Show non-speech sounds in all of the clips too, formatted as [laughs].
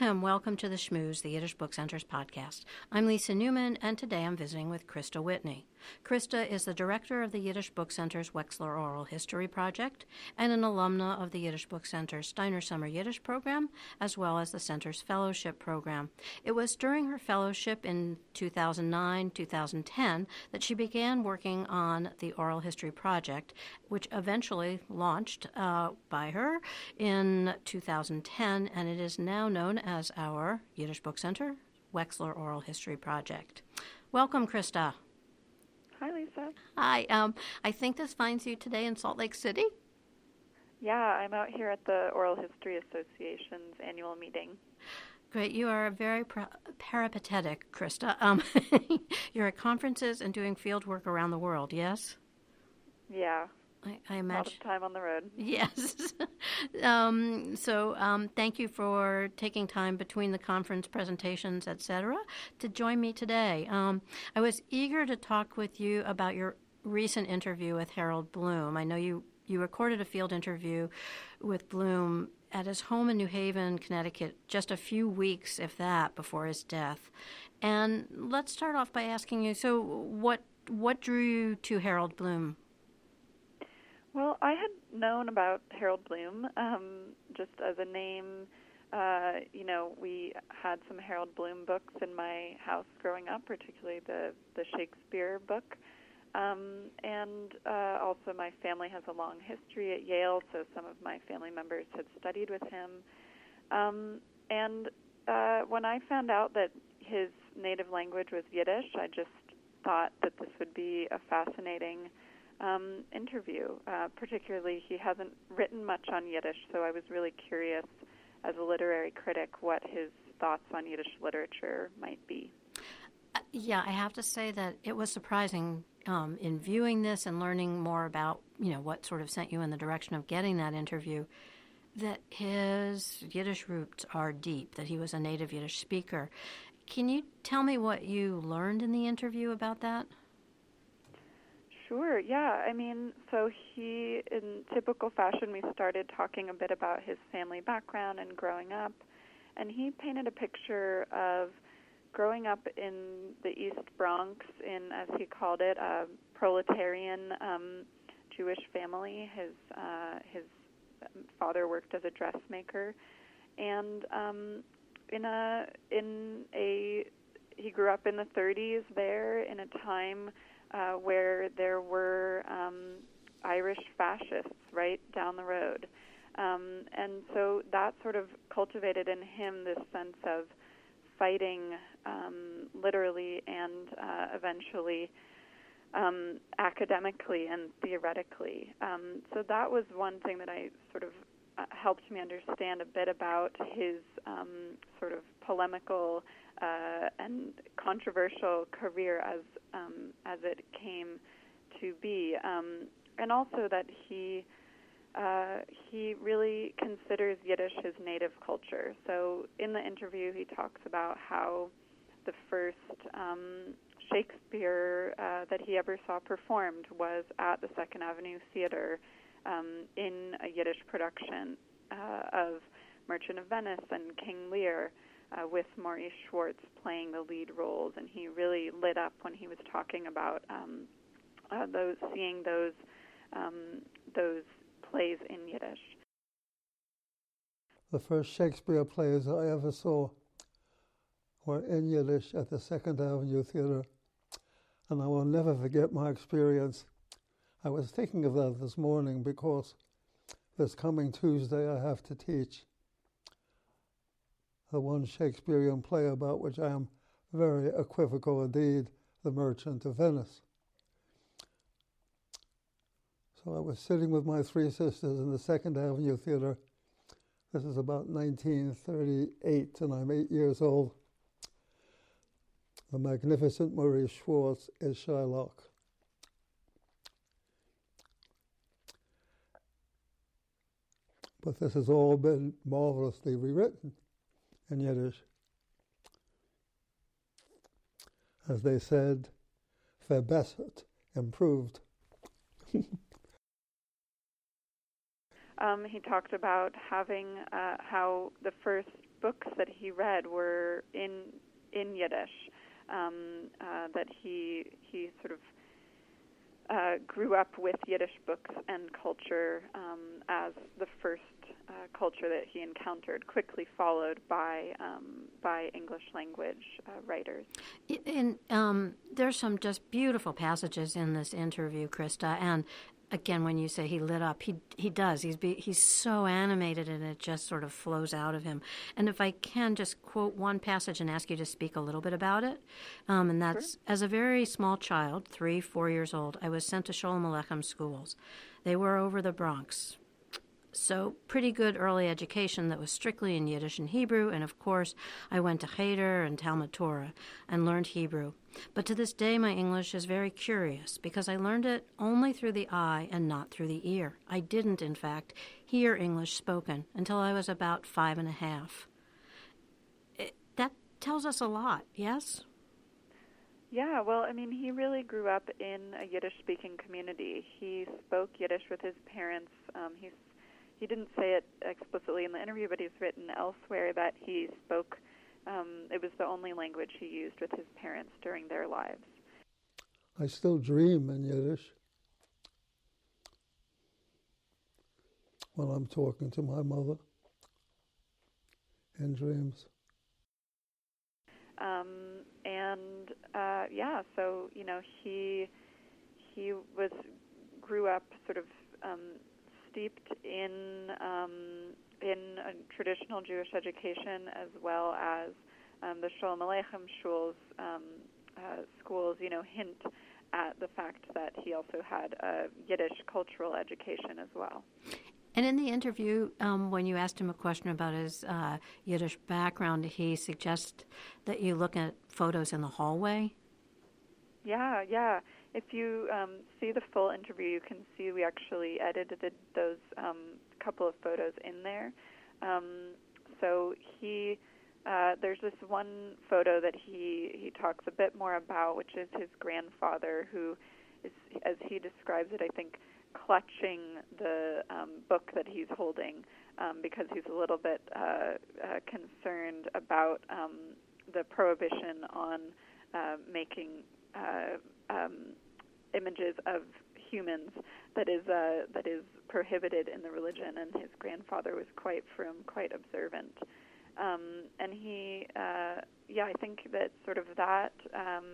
Welcome to the Schmooze, the Yiddish Book Center's podcast. I'm Lisa Newman, and today I'm visiting with Christa Whitney. Christa is the director of the Yiddish Book Center's Wexler Oral History Project and an alumna of the Yiddish Book Center's Steiner Summer Yiddish program, as well as the Center's Fellowship program. It was during her fellowship in 2009 2010 that she began working on the Oral History Project, which eventually launched uh, by her in 2010, and it is now known as our Yiddish Book Center Wexler Oral History Project. Welcome, Christa. Hi, Lisa. Hi. Um, I think this finds you today in Salt Lake City. Yeah, I'm out here at the Oral History Association's annual meeting. Great. You are very peripatetic, Christa. Um, [laughs] you're at conferences and doing field work around the world, yes? Yeah. I, I imagine. A lot of time on the road. [laughs] Yes. [laughs] um, so um, thank you for taking time between the conference presentations, etc., to join me today. Um, I was eager to talk with you about your recent interview with Harold Bloom. I know you you recorded a field interview with Bloom at his home in New Haven, Connecticut, just a few weeks, if that, before his death. And let's start off by asking you: so what what drew you to Harold Bloom? Well, I had known about Harold Bloom um, just as a name. Uh, you know, we had some Harold Bloom books in my house growing up, particularly the the Shakespeare book. Um, and uh, also, my family has a long history at Yale, so some of my family members had studied with him. Um, and uh, when I found out that his native language was Yiddish, I just thought that this would be a fascinating um, interview. Uh, particularly, he hasn't written much on Yiddish, so I was really curious as a literary critic what his thoughts on Yiddish literature might be. Uh, yeah, I have to say that it was surprising um, in viewing this and learning more about you know what sort of sent you in the direction of getting that interview. That his Yiddish roots are deep. That he was a native Yiddish speaker. Can you tell me what you learned in the interview about that? Sure. Yeah. I mean, so he, in typical fashion, we started talking a bit about his family background and growing up, and he painted a picture of growing up in the East Bronx in, as he called it, a proletarian um, Jewish family. His uh, his father worked as a dressmaker, and um, in a in a he grew up in the 30s there in a time uh, where there were um, Irish fascists right down the road. Um, and so that sort of cultivated in him this sense of fighting um, literally and uh, eventually um, academically and theoretically. Um, so that was one thing that I sort of uh, helped me understand a bit about his um, sort of polemical uh, and controversial career as um, as it came to be, um, and also that he uh, he really considers Yiddish his native culture. So in the interview, he talks about how the first um, Shakespeare uh, that he ever saw performed was at the Second Avenue Theater um, in a Yiddish production uh, of Merchant of Venice and King Lear uh, with Maurice Schwartz playing the lead roles, and he really lit up when he was talking about um, uh, those seeing those um, those plays in Yiddish. The first Shakespeare plays I ever saw were in Yiddish at the Second Avenue Theater, and I will never forget my experience. I was thinking of that this morning because this coming Tuesday I have to teach the one Shakespearean play about which I am very equivocal indeed, The Merchant of Venice. So I was sitting with my three sisters in the Second Avenue Theater. This is about 1938, and I'm eight years old. The magnificent Maurice Schwartz is Shylock. But this has all been marvelously rewritten in Yiddish. As they said, verbessert, improved. [laughs] um, he talked about having uh, how the first books that he read were in in Yiddish. Um, uh, that he he sort of uh, grew up with Yiddish books and culture um, as the first uh, culture that he encountered, quickly followed by um, by English language uh, writers. And um, there's some just beautiful passages in this interview, Christa, and again when you say he lit up he he does he's be, he's so animated and it just sort of flows out of him and if i can just quote one passage and ask you to speak a little bit about it um, and that's sure. as a very small child three four years old i was sent to sholem aleichem schools they were over the bronx so, pretty good early education that was strictly in Yiddish and Hebrew, and of course, I went to Cheder and Talmud Torah and learned Hebrew. But to this day, my English is very curious because I learned it only through the eye and not through the ear. I didn't, in fact, hear English spoken until I was about five and a half. It, that tells us a lot, yes? Yeah, well, I mean, he really grew up in a Yiddish speaking community. He spoke Yiddish with his parents. Um, he he didn't say it explicitly in the interview, but he's written elsewhere that he spoke. Um, it was the only language he used with his parents during their lives. I still dream in Yiddish when I'm talking to my mother in dreams. Um, and uh, yeah, so you know he he was grew up sort of um, steeped in um, in traditional Jewish education as well as um, the Sholem Aleichem schools, um, uh, schools, you know, hint at the fact that he also had a Yiddish cultural education as well. And in the interview, um, when you asked him a question about his uh, Yiddish background, he suggests that you look at photos in the hallway. Yeah, yeah if you um, see the full interview, you can see we actually edited those um, couple of photos in there. Um, so he, uh, there's this one photo that he he talks a bit more about, which is his grandfather, who is, as he describes it, I think, clutching the um, book that he's holding um, because he's a little bit uh, uh, concerned about um, the prohibition on uh, making uh, um, images of humans that is uh, that is prohibited in the religion, and his grandfather was quite from quite observant. Um, and he, uh, yeah, I think that sort of that um,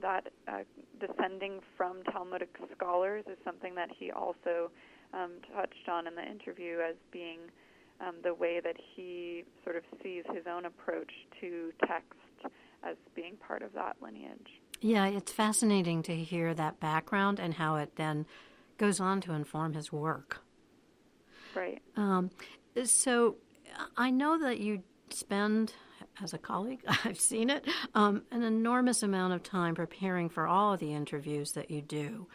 that uh, descending from Talmudic scholars is something that he also um, touched on in the interview as being um, the way that he sort of sees his own approach to text as being part of that lineage. Yeah, it's fascinating to hear that background and how it then goes on to inform his work. Right. Um, so I know that you spend, as a colleague, [laughs] I've seen it, um, an enormous amount of time preparing for all of the interviews that you do.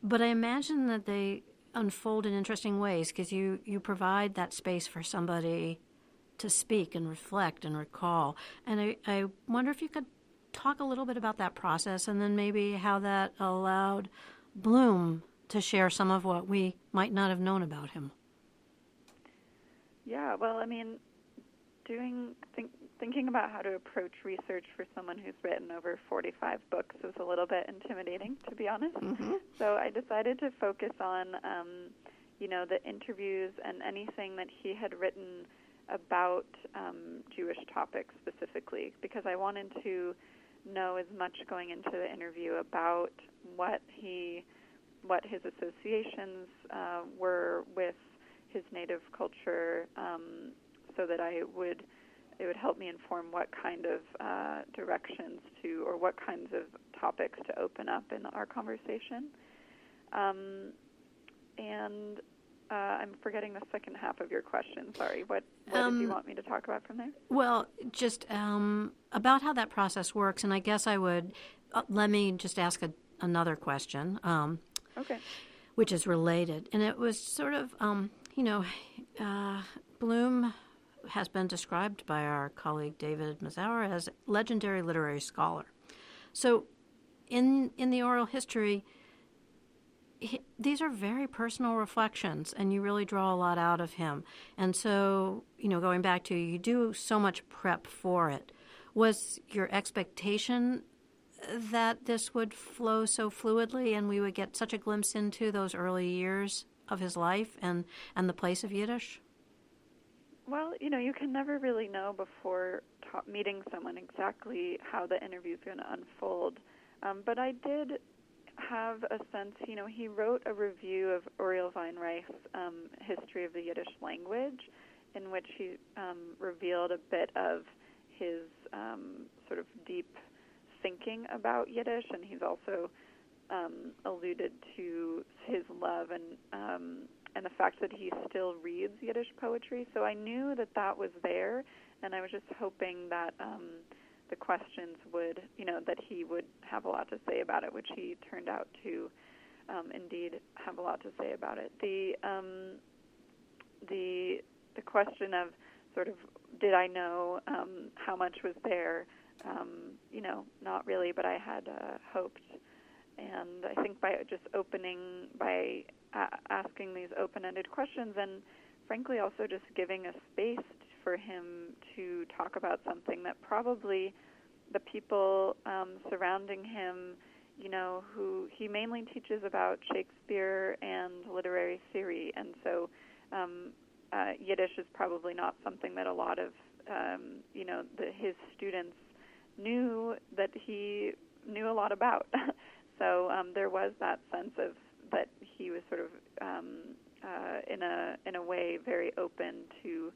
But I imagine that they unfold in interesting ways because you, you provide that space for somebody to speak and reflect and recall. And I, I wonder if you could talk a little bit about that process and then maybe how that allowed Bloom to share some of what we might not have known about him. Yeah, well, I mean, doing think, thinking about how to approach research for someone who's written over 45 books is a little bit intimidating, to be honest. Mm-hmm. So I decided to focus on, um, you know, the interviews and anything that he had written about um, Jewish topics specifically, because I wanted to know as much going into the interview about what he, what his associations uh, were with his native culture, um, so that I would, it would help me inform what kind of uh, directions to, or what kinds of topics to open up in our conversation. Um, and uh, I'm forgetting the second half of your question. Sorry. What, what um, you want me to talk about from there? Well, just um, about how that process works. And I guess I would uh, let me just ask a, another question. Um, okay. Which is related. And it was sort of, um, you know, uh, Bloom has been described by our colleague David Mazower as legendary literary scholar. So in, in the oral history, he, these are very personal reflections, and you really draw a lot out of him. And so, you know, going back to you do so much prep for it. Was your expectation that this would flow so fluidly and we would get such a glimpse into those early years of his life and, and the place of Yiddish? Well, you know, you can never really know before ta- meeting someone exactly how the interview is going to unfold. Um, but I did have a sense, you know, he wrote a review of Uriel Weinreich's um, History of the Yiddish Language, in which he um, revealed a bit of his um, sort of deep thinking about Yiddish, and he's also um, alluded to his love and um, and the fact that he still reads Yiddish poetry. So I knew that that was there, and I was just hoping that um, the questions would, you know, that he would have a lot to say about it, which he turned out to um, indeed have a lot to say about it. The um, the the question of sort of did I know um, how much was there? Um, you know, not really, but I had uh, hoped. And I think by just opening, by a- asking these open-ended questions, and frankly also just giving a space for him to talk about something that probably the people um, surrounding him, you know, who he mainly teaches about Shakespeare and literary theory, and so um, uh, Yiddish is probably not something that a lot of um, you know the, his students knew that he knew a lot about. [laughs] so um, there was that sense of that he was sort of um, uh, in a in a way very open to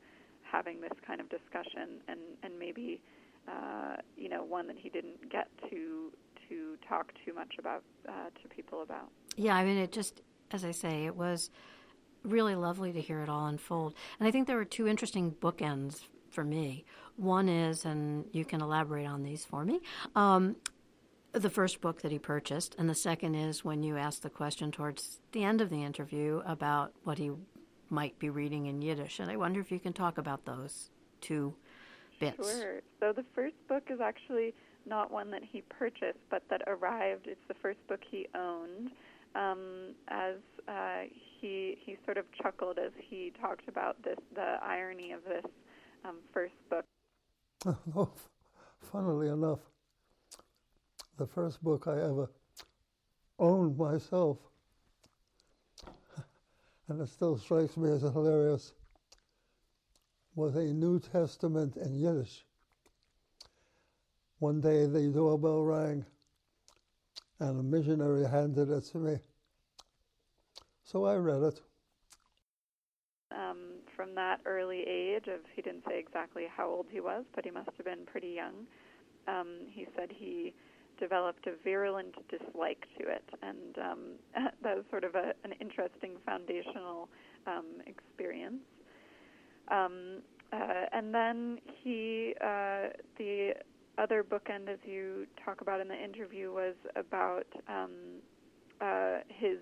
having this kind of discussion and and maybe uh, you know one that he didn't get to to talk too much about uh, to people about. Yeah, I mean it just as I say it was really lovely to hear it all unfold. And I think there were two interesting bookends for me. One is, and you can elaborate on these for me, um, the first book that he purchased, and the second is when you asked the question towards the end of the interview about what he might be reading in Yiddish. And I wonder if you can talk about those two bits. Sure. So the first book is actually not one that he purchased, but that arrived. It's the first book he owned. Um, as uh, he he sort of chuckled as he talked about this, the irony of this um, first book. [laughs] Oh, funnily enough, the first book I ever owned myself, and it still strikes me as hilarious, was a New Testament in Yiddish. One day the doorbell rang, and a missionary handed it to me. So I read it. Um, from that early age of he didn't say exactly how old he was, but he must have been pretty young. Um, he said he developed a virulent dislike to it, and um, [laughs] that was sort of a, an interesting foundational um, experience. Um, uh, and then he, uh, the other bookend, as you talk about in the interview, was about um, uh, his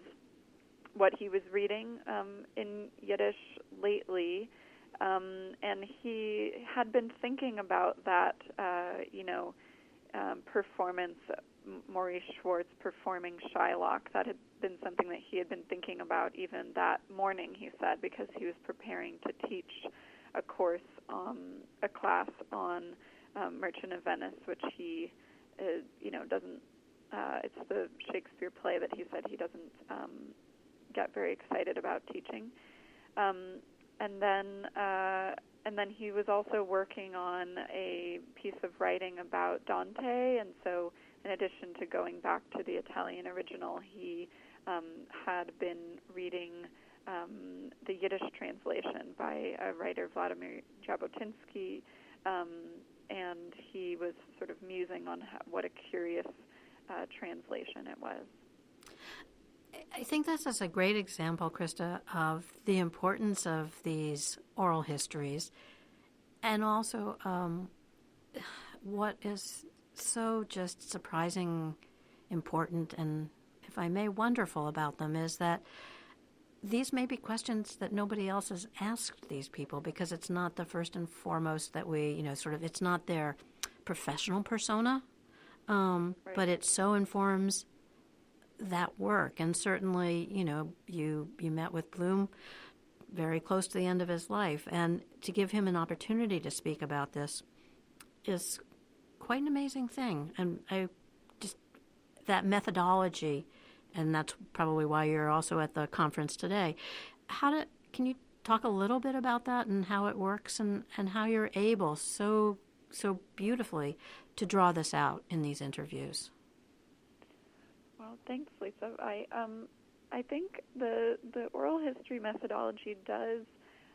what he was reading um, in Yiddish lately, um, and he had been thinking about that, uh, you know, um, performance, Maurice Schwartz performing Shylock. That had been something that he had been thinking about even that morning. He said because he was preparing to teach a course, um, a class on um, Merchant of Venice, which he, uh, you know, doesn't. Uh, it's the Shakespeare play that he said he doesn't um, get very excited about teaching. Um, and then uh, and then he was also working on a piece of writing about Dante, and so in addition to going back to the Italian original, he um, had been reading um, the Yiddish translation by a writer, Vladimir Jabotinsky, um, and he was sort of musing on how, what a curious uh, translation it was. I think this is a great example, Christa, of the importance of these oral histories and also um, what is so just surprising, important, and if I may, wonderful about them is that these may be questions that nobody else has asked these people because it's not the first and foremost that we, you know, sort of, it's not their professional persona, um, right. but it so informs that work. And certainly, you know, you you met with Bloom very close to the end of his life, and to give him an opportunity to speak about this is quite an amazing thing. And I just that methodology, and that's probably why you're also at the conference today. How to can you talk a little bit about that and how it works and, and how you're able so so beautifully to draw this out in these interviews? Well, thanks, Lisa. I um, I think the the oral history methodology does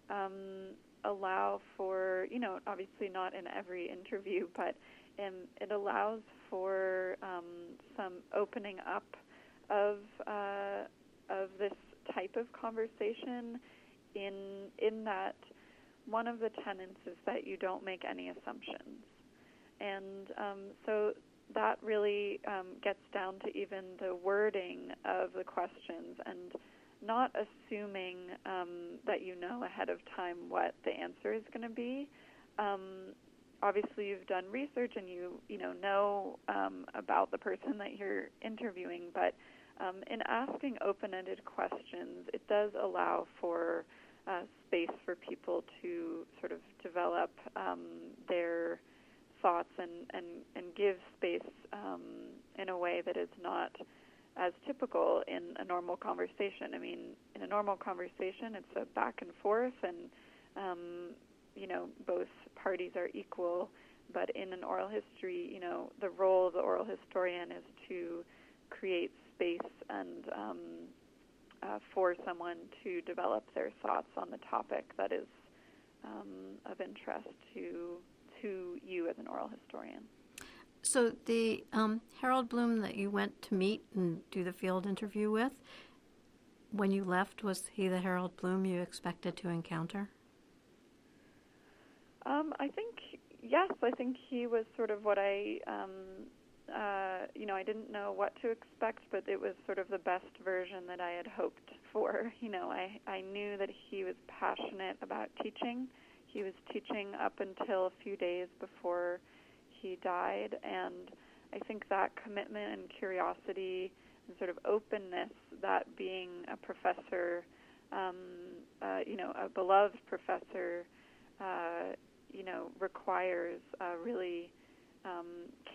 um, allow for you know obviously not in every interview, but um, it allows for um, some opening up of uh, of this type of conversation in in that one of the tenets is that you don't make any assumptions, and um, so that really um, gets down to even the wording of the questions and not assuming um, that you know ahead of time what the answer is going to be. Um, obviously, you've done research and you you know know um, about the person that you're interviewing, but um, in asking open-ended questions, it does allow for uh, space for people to sort of develop um, their thoughts and, and, and give space um, in a way that is not as typical in a normal conversation. I mean, in a normal conversation, it's a back and forth, and um, you know both parties are equal. But in an oral history, you know, the role of the oral historian is to create space and um, uh, for someone to develop their thoughts on the topic that is um, of interest to to you as an oral historian. So the um, Harold Bloom that you went to meet and do the field interview with, when you left, was he the Harold Bloom you expected to encounter? Um, I think yes. I think he was sort of what I, um, uh, you know, I didn't know what to expect, but it was sort of the best version that I had hoped for. [laughs] You know, I I knew that he was passionate about teaching he was teaching up until a few days before he died, and I think that commitment and curiosity and sort of openness that being a professor, um, uh, you know, a beloved professor, uh, you know, requires uh, really um,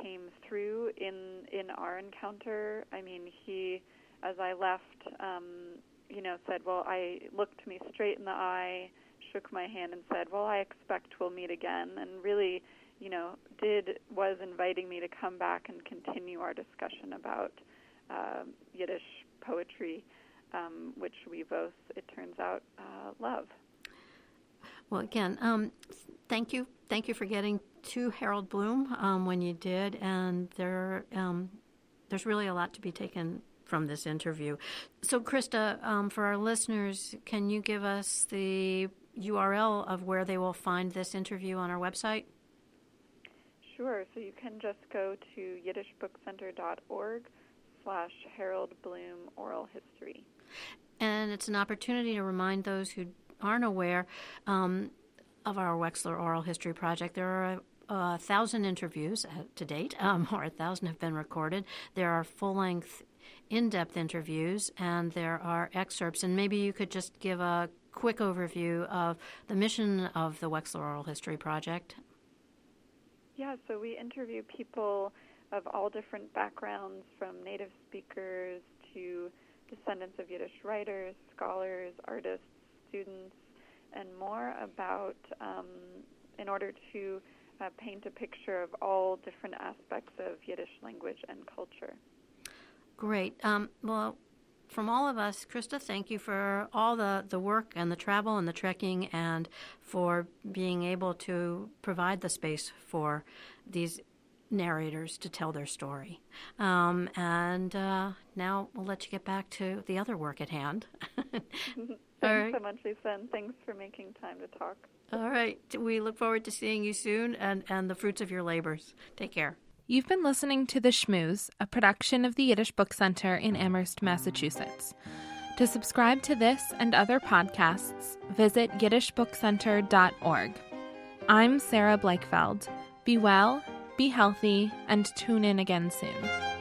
came through in in our encounter. I mean, he, as I left, um, you know, said, "Well, I looked me straight in the eye." Shook my hand and said, "Well, I expect we'll meet again," and really, you know, did was inviting me to come back and continue our discussion about uh, Yiddish poetry, um, which we both, it turns out, uh, love. Well, again, um, thank you, thank you for getting to Harold Bloom um, when you did, and there, um, there's really a lot to be taken from this interview. So, Christa, um, for our listeners, can you give us the URL of where they will find this interview on our website? Sure. So you can just go to yiddishbookcenter.org slash Harold Bloom Oral History. And it's an opportunity to remind those who aren't aware um, of our Wexler Oral History Project. There are a thousand interviews to date, um, [laughs] or a thousand have been recorded. There are full length, in depth interviews, and there are excerpts. And maybe you could just give a quick overview of the mission of the Wexler Oral History Project? Yeah, so we interview people of all different backgrounds, from native speakers to descendants of Yiddish writers, scholars, artists, students, and more about, um, in order to uh, paint a picture of all different aspects of Yiddish language and culture. Great. Um, well, from all of us, Christa, thank you for all the, the work and the travel and the trekking and for being able to provide the space for these narrators to tell their story. Um, and uh, now we'll let you get back to the other work at hand. [laughs] [laughs] thanks right. so much, Lisa, and thanks for making time to talk. All right. We look forward to seeing you soon and, and the fruits of your labors. Take care. You've been listening to The Schmooze, a production of the Yiddish Book Center in Amherst, Massachusetts. To subscribe to this and other podcasts, visit yiddishbookcenter.org. I'm Sarah Blakefeld. Be well, be healthy, and tune in again soon.